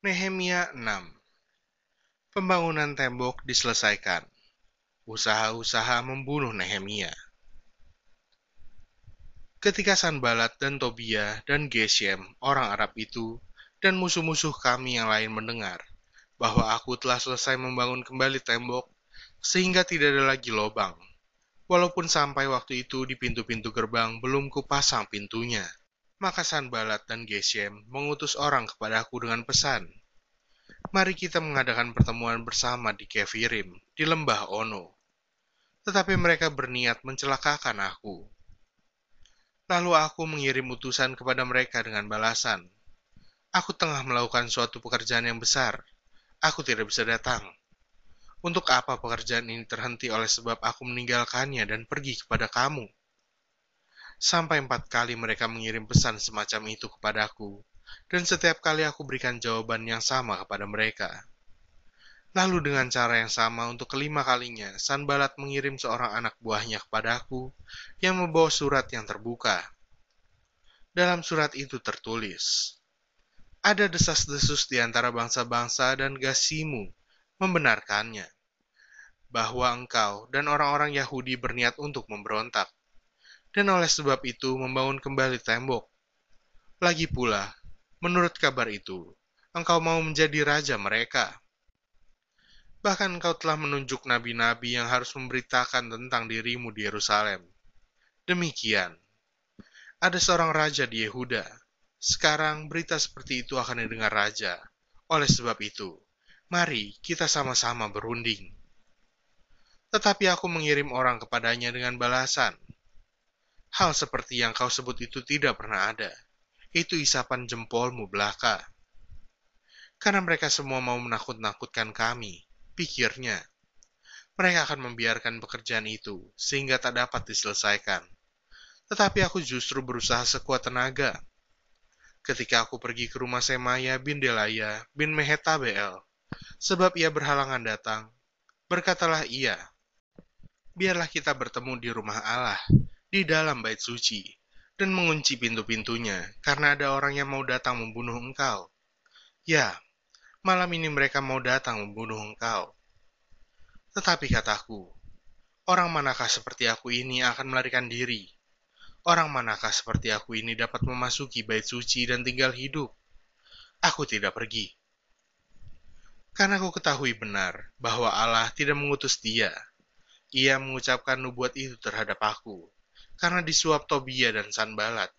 Nehemia 6 Pembangunan tembok diselesaikan. Usaha-usaha membunuh Nehemia. Ketika Sanbalat dan Tobia dan Geshem, orang Arab itu, dan musuh-musuh kami yang lain mendengar bahwa aku telah selesai membangun kembali tembok, sehingga tidak ada lagi lobang. Walaupun sampai waktu itu di pintu-pintu gerbang belum kupasang pintunya maka Sanbalat dan Geshem mengutus orang kepadaku dengan pesan, Mari kita mengadakan pertemuan bersama di Kevirim, di lembah Ono. Tetapi mereka berniat mencelakakan aku. Lalu aku mengirim utusan kepada mereka dengan balasan, Aku tengah melakukan suatu pekerjaan yang besar. Aku tidak bisa datang. Untuk apa pekerjaan ini terhenti oleh sebab aku meninggalkannya dan pergi kepada kamu?' Sampai empat kali mereka mengirim pesan semacam itu kepadaku, dan setiap kali aku berikan jawaban yang sama kepada mereka. Lalu dengan cara yang sama untuk kelima kalinya, Sanbalat mengirim seorang anak buahnya kepadaku yang membawa surat yang terbuka. Dalam surat itu tertulis, ada desas-desus di antara bangsa-bangsa dan Gasimu membenarkannya, bahwa engkau dan orang-orang Yahudi berniat untuk memberontak dan oleh sebab itu membangun kembali tembok. Lagi pula, menurut kabar itu, engkau mau menjadi raja mereka. Bahkan engkau telah menunjuk nabi-nabi yang harus memberitakan tentang dirimu di Yerusalem. Demikian, ada seorang raja di Yehuda. Sekarang berita seperti itu akan didengar raja. Oleh sebab itu, mari kita sama-sama berunding. Tetapi aku mengirim orang kepadanya dengan balasan, Hal seperti yang kau sebut itu tidak pernah ada. Itu isapan jempolmu belaka. Karena mereka semua mau menakut-nakutkan kami, pikirnya. Mereka akan membiarkan pekerjaan itu sehingga tak dapat diselesaikan. Tetapi aku justru berusaha sekuat tenaga. Ketika aku pergi ke rumah Semaya bin Delaya bin Mehetabel, sebab ia berhalangan datang, berkatalah ia, biarlah kita bertemu di rumah Allah, di dalam bait suci dan mengunci pintu-pintunya karena ada orang yang mau datang membunuh engkau. Ya, malam ini mereka mau datang membunuh engkau. Tetapi kataku, orang manakah seperti aku ini akan melarikan diri? Orang manakah seperti aku ini dapat memasuki bait suci dan tinggal hidup? Aku tidak pergi. Karena aku ketahui benar bahwa Allah tidak mengutus dia. Ia mengucapkan nubuat itu terhadap aku karena disuap Tobia dan Sanbalat.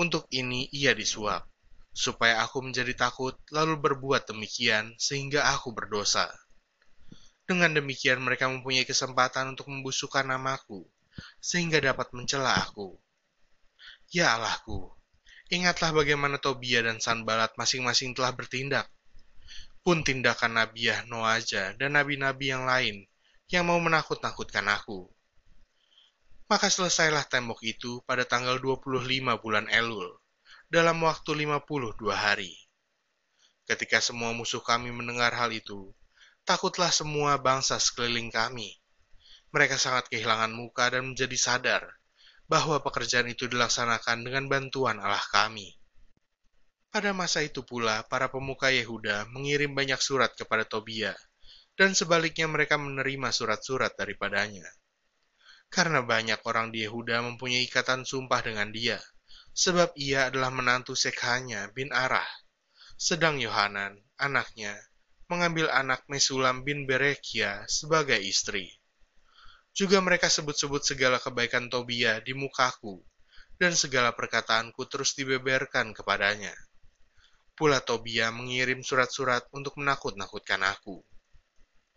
Untuk ini ia disuap, supaya aku menjadi takut lalu berbuat demikian sehingga aku berdosa. Dengan demikian mereka mempunyai kesempatan untuk membusukkan namaku, sehingga dapat mencela aku. Ya Allahku, ingatlah bagaimana Tobia dan Sanbalat masing-masing telah bertindak. Pun tindakan Nabiah Noaja dan nabi-nabi yang lain yang mau menakut-nakutkan aku maka selesailah tembok itu pada tanggal 25 bulan Elul, dalam waktu 52 hari. Ketika semua musuh kami mendengar hal itu, takutlah semua bangsa sekeliling kami. Mereka sangat kehilangan muka dan menjadi sadar bahwa pekerjaan itu dilaksanakan dengan bantuan Allah kami. Pada masa itu pula, para pemuka Yehuda mengirim banyak surat kepada Tobia, dan sebaliknya mereka menerima surat-surat daripadanya karena banyak orang di Yehuda mempunyai ikatan sumpah dengan dia, sebab ia adalah menantu Sekhanya bin Arah. Sedang Yohanan, anaknya, mengambil anak Mesulam bin Berekia sebagai istri. Juga mereka sebut-sebut segala kebaikan Tobia di mukaku, dan segala perkataanku terus dibeberkan kepadanya. Pula Tobia mengirim surat-surat untuk menakut-nakutkan aku.